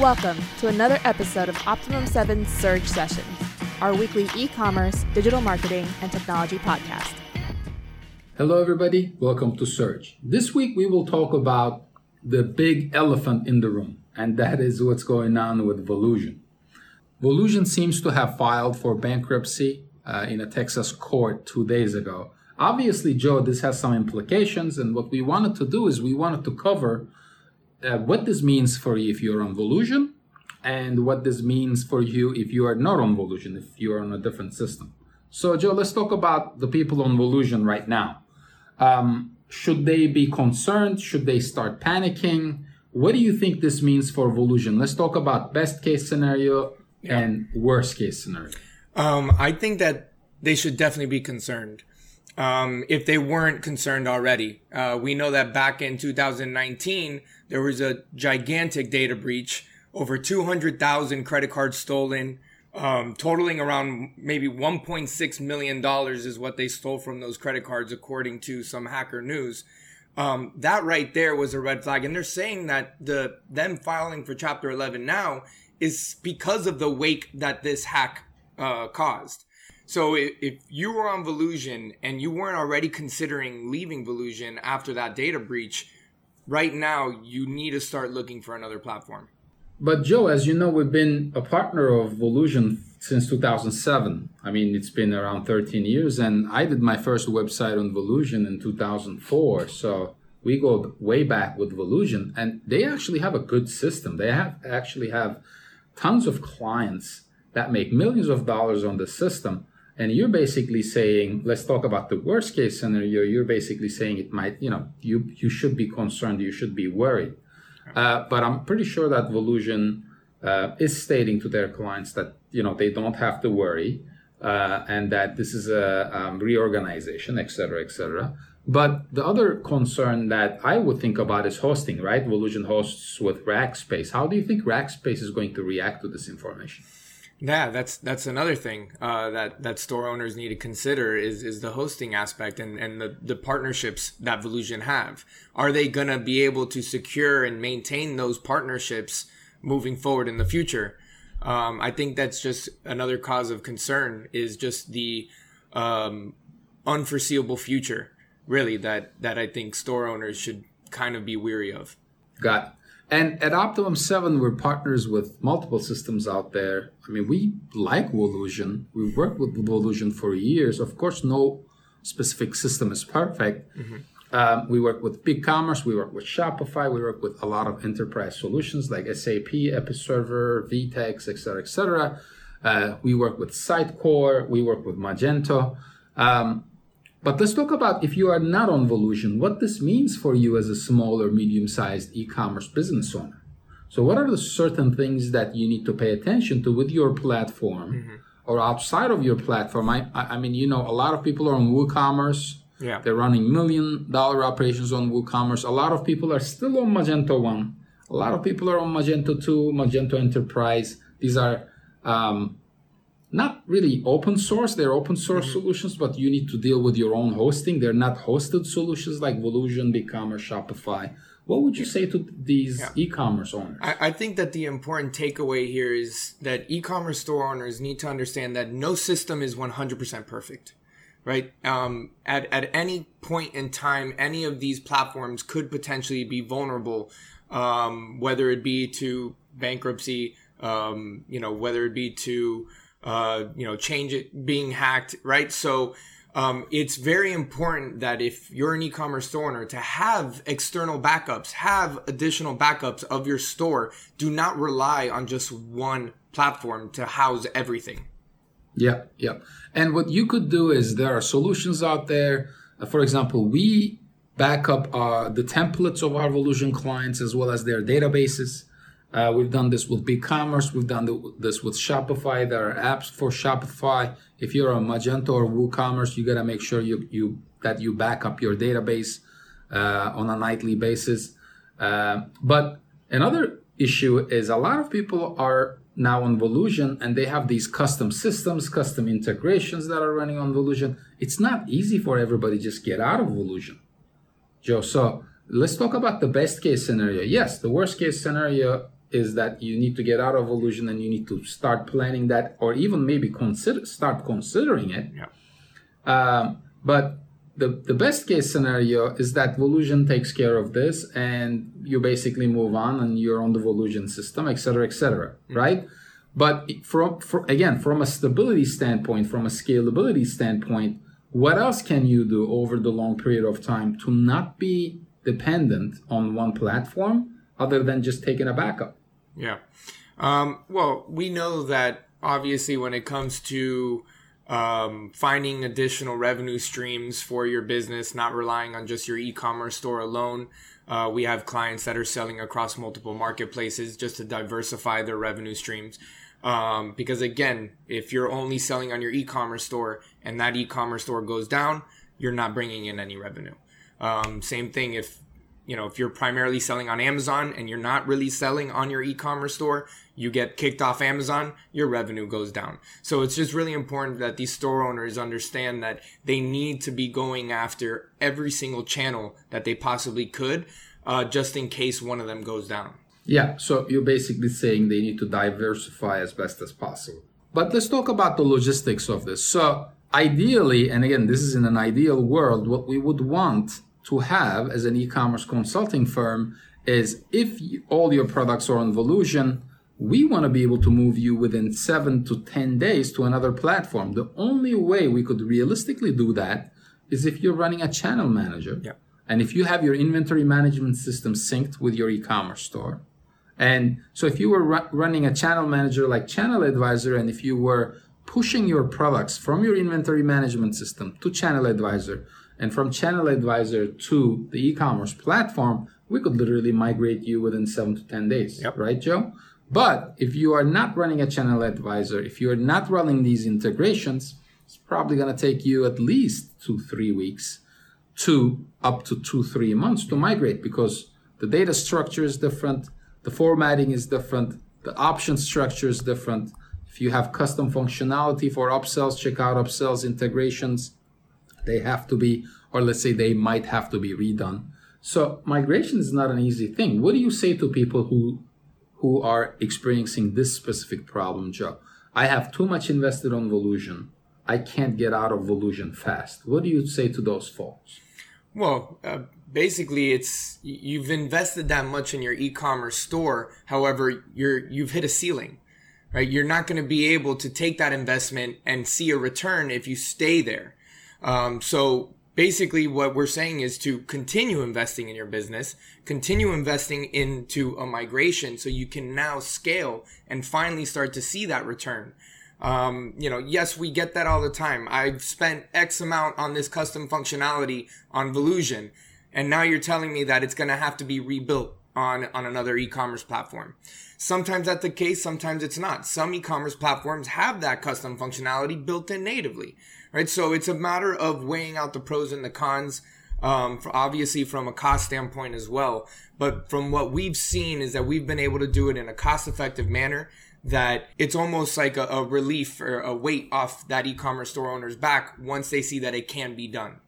Welcome to another episode of Optimum 7 Surge Sessions, our weekly e commerce, digital marketing, and technology podcast. Hello, everybody. Welcome to Surge. This week, we will talk about the big elephant in the room, and that is what's going on with Volusion. Volusion seems to have filed for bankruptcy uh, in a Texas court two days ago. Obviously, Joe, this has some implications, and what we wanted to do is we wanted to cover uh, what this means for you if you're on Volusion and what this means for you if you are not on Volusion, if you're on a different system. So, Joe, let's talk about the people on Volusion right now. Um, should they be concerned? Should they start panicking? What do you think this means for Volusion? Let's talk about best case scenario yeah. and worst case scenario. Um, I think that they should definitely be concerned. Um, if they weren't concerned already, uh, we know that back in 2019, there was a gigantic data breach, over 200,000 credit cards stolen, um, totaling around maybe 1.6 million dollars is what they stole from those credit cards, according to some hacker news. Um, that right there was a red flag, and they're saying that the them filing for Chapter 11 now is because of the wake that this hack uh, caused. So if, if, you were on Volusion and you weren't already considering leaving Volusion after that data breach, right now you need to start looking for another platform. But Joe, as you know, we've been a partner of Volusion since 2007. I mean, it's been around 13 years, and I did my first website on Volusion in 2004. So we go way back with Volusion, and they actually have a good system. They have actually have tons of clients that make millions of dollars on the system and you're basically saying let's talk about the worst case scenario you're basically saying it might you know you you should be concerned you should be worried uh, but i'm pretty sure that volusion uh, is stating to their clients that you know they don't have to worry uh, and that this is a um, reorganization et cetera et cetera but the other concern that I would think about is hosting, right? Volusion hosts with Rackspace. How do you think Rackspace is going to react to this information? Yeah, that's that's another thing uh, that that store owners need to consider is is the hosting aspect and and the the partnerships that Volusion have. Are they gonna be able to secure and maintain those partnerships moving forward in the future? Um, I think that's just another cause of concern is just the um, unforeseeable future, really that that I think store owners should kind of be weary of. Got. And at Optimum 7, we're partners with multiple systems out there. I mean, we like Volusion. We've worked with Volusion for years. Of course, no specific system is perfect. Mm-hmm. Um, we work with BigCommerce, we work with Shopify, we work with a lot of enterprise solutions like SAP, Episerver, VTEX, etc., etc. Uh, we work with Sitecore, we work with Magento. Um, but let's talk about if you are not on Volusion, what this means for you as a small or medium sized e commerce business owner. So, what are the certain things that you need to pay attention to with your platform mm-hmm. or outside of your platform? I, I mean, you know, a lot of people are on WooCommerce. Yeah. They're running million dollar operations on WooCommerce. A lot of people are still on Magento 1. A lot of people are on Magento 2, Magento Enterprise. These are um, not really open source. They're open source mm-hmm. solutions, but you need to deal with your own hosting. They're not hosted solutions like Volusion, BigCommerce, Shopify. What would you say to these yeah. e-commerce owners? I, I, think that the important takeaway here is that e-commerce store owners need to understand that no system is 100% perfect, right? Um, at, at any point in time, any of these platforms could potentially be vulnerable, um, whether it be to bankruptcy, um, you know, whether it be to uh, you know, change it being hacked, right? So um, it's very important that if you're an e-commerce store owner to have external backups, have additional backups of your store. Do not rely on just one platform to house everything. Yeah, yeah. And what you could do is there are solutions out there. Uh, for example, we back up uh, the templates of our Volusion clients as well as their databases. Uh, we've done this with BigCommerce. We've done this with Shopify. There are apps for Shopify. If you're on Magento or WooCommerce, you gotta make sure you, you that you back up your database uh, on a nightly basis. Uh, but another issue is a lot of people are now on Volusion and they have these custom systems, custom integrations that are running on Volusion. It's not easy for everybody just get out of Volusion, Joe. So let's talk about the best case scenario. Yes, the worst case scenario is that you need to get out of Volusion and you need to start planning that, or even maybe consider start considering it. Yeah. Um, but the, the best case scenario is that Volusion takes care of this and you basically move on and you're on the Volusion system, et cetera, et cetera, mm-hmm. right? But from, for, again, from a stability standpoint, from a scalability standpoint, what else can you do over the long period of time to not be dependent on one platform other than just taking a backup? Yeah. Um, well, we know that obviously when it comes to um, finding additional revenue streams for your business, not relying on just your e-commerce store alone. Uh, we have clients that are selling across multiple marketplaces just to diversify their revenue streams. Um, because again, if you're only selling on your e-commerce store and that e-commerce store goes down, you're not bringing in any revenue. Um, same thing if you know if you're primarily selling on Amazon and you're not really selling on your e-commerce store, you get kicked off Amazon, your revenue goes down. So it's just really important that these store owners understand that they need to be going after every single channel that they possibly could, uh, just in case one of them goes down. Yeah, so you're basically saying they need to diversify as best as possible. But let's talk about the logistics of this. So, ideally, and again, this is in an ideal world, what we would want to have as an e commerce consulting firm is if all your products are on Volusion, we want to be able to move you within seven to 10 days to another platform. The only way we could realistically do that is if you're running a channel manager. Yeah. And if you have your inventory management system synced with your e commerce store, and so if you were ru- running a channel manager like Channel Advisor, and if you were pushing your products from your inventory management system to Channel Advisor, and from Channel Advisor to the e-commerce platform, we could literally migrate you within seven to 10 days. Yep. Right, Joe? But if you are not running a Channel Advisor, if you're not running these integrations, it's probably going to take you at least two, three weeks to up to two, three months to migrate because the data structure is different the formatting is different. The option structure is different. If you have custom functionality for upsells, checkout upsells, integrations, they have to be, or let's say they might have to be redone. So migration is not an easy thing. What do you say to people who who are experiencing this specific problem, Joe? I have too much invested on Volusion. I can't get out of Volusion fast. What do you say to those folks? Well, uh, basically it's you've invested that much in your e-commerce store however you're you've hit a ceiling right you're not going to be able to take that investment and see a return if you stay there um, so basically what we're saying is to continue investing in your business continue investing into a migration so you can now scale and finally start to see that return um, you know, yes, we get that all the time. I've spent X amount on this custom functionality on Volusion and now you're telling me that it's going to have to be rebuilt on on another e-commerce platform. Sometimes that's the case, sometimes it's not. Some e-commerce platforms have that custom functionality built in natively, right? So it's a matter of weighing out the pros and the cons. Um, obviously from a cost standpoint as well. But from what we've seen is that we've been able to do it in a cost effective manner that it's almost like a, a relief or a weight off that e-commerce store owner's back once they see that it can be done.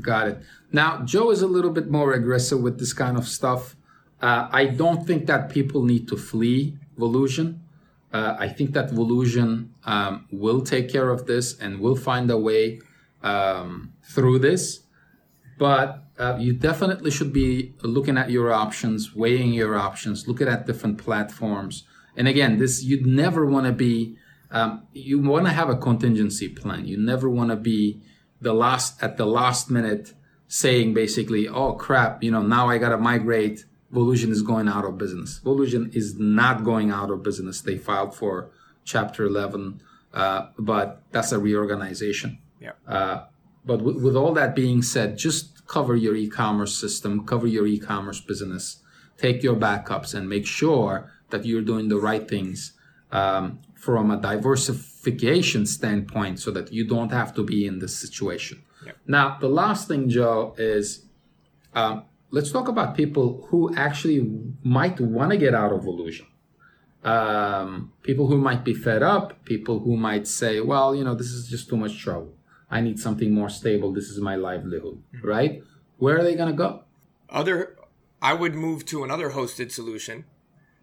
Got it. Now, Joe is a little bit more aggressive with this kind of stuff. Uh, I don't think that people need to flee Volusion. Uh, I think that Volusion um, will take care of this and will find a way um, through this. But uh, you definitely should be looking at your options, weighing your options, looking at different platforms. And again, this you'd never want to be. Um, you want to have a contingency plan. You never want to be the last at the last minute saying basically, oh crap, you know, now I gotta migrate. Volusion is going out of business. Volusion is not going out of business. They filed for Chapter 11, uh, but that's a reorganization. Yeah. Uh, but w- with all that being said, just cover your e-commerce system, cover your e-commerce business, take your backups, and make sure that you're doing the right things um, from a diversification standpoint so that you don't have to be in this situation. Yep. Now, the last thing, Joe, is um, let's talk about people who actually might want to get out of Volusion. Um, people who might be fed up, people who might say, well, you know, this is just too much trouble. I need something more stable. This is my livelihood, mm-hmm. right? Where are they going to go? Other, I would move to another hosted solution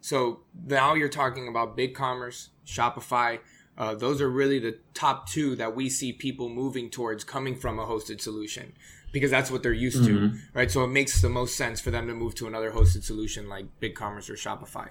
So now you're talking about BigCommerce, Shopify. Uh, those are really the top two that we see people moving towards coming from a hosted solution because that's what they're used mm-hmm. to, right? So it makes the most sense for them to move to another hosted solution like BigCommerce or Shopify.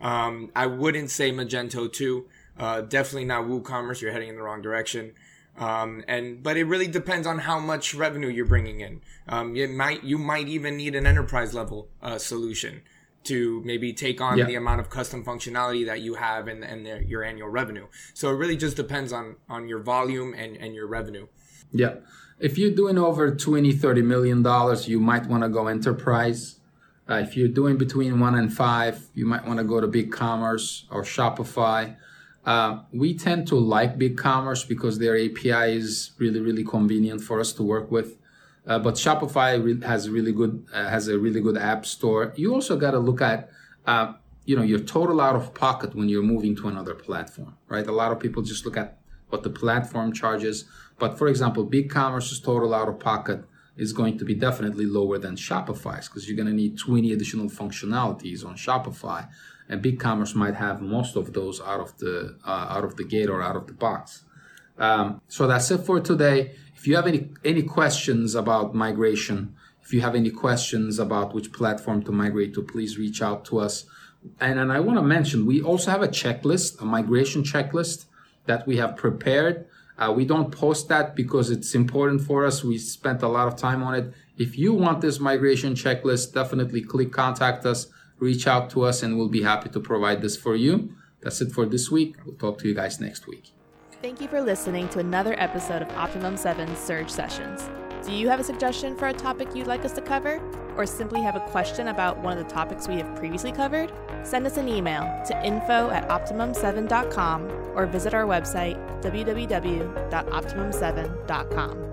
Um, I wouldn't say Magento 2. Uh, definitely not WooCommerce. You're heading in the wrong direction. Um, and but it really depends on how much revenue you're bringing in. Um, it might you might even need an enterprise level uh, solution to maybe take on yeah. the amount of custom functionality that you have and, and the, your annual revenue. So it really just depends on on your volume and, and your revenue. Yeah. If you're doing over 20, 30 million dollars, you might want to go enterprise. Uh, if you're doing between one and five, you might want to go to big commerce or Shopify. Uh, we tend to like big commerce because their API is really, really convenient for us to work with. Uh, but Shopify re- has really good uh, has a really good app store. You also got to look at uh, you know your total out of pocket when you're moving to another platform, right? A lot of people just look at what the platform charges. But for example, BigCommerce's total out of pocket is going to be definitely lower than Shopify's because you're going to need 20 additional functionalities on Shopify and BigCommerce might have most of those out of the uh, out of the gate or out of the box. Um, so that's it for today. If you have any any questions about migration, if you have any questions about which platform to migrate to, please reach out to us. And, and I want to mention we also have a checklist, a migration checklist that we have prepared. Uh, we don't post that because it's important for us. We spent a lot of time on it. If you want this migration checklist, definitely click contact us reach out to us and we'll be happy to provide this for you. That's it for this week. We'll talk to you guys next week. Thank you for listening to another episode of Optimum 7 Surge Sessions. Do you have a suggestion for a topic you'd like us to cover? Or simply have a question about one of the topics we have previously covered? Send us an email to info at optimum7.com or visit our website www.optimum7.com.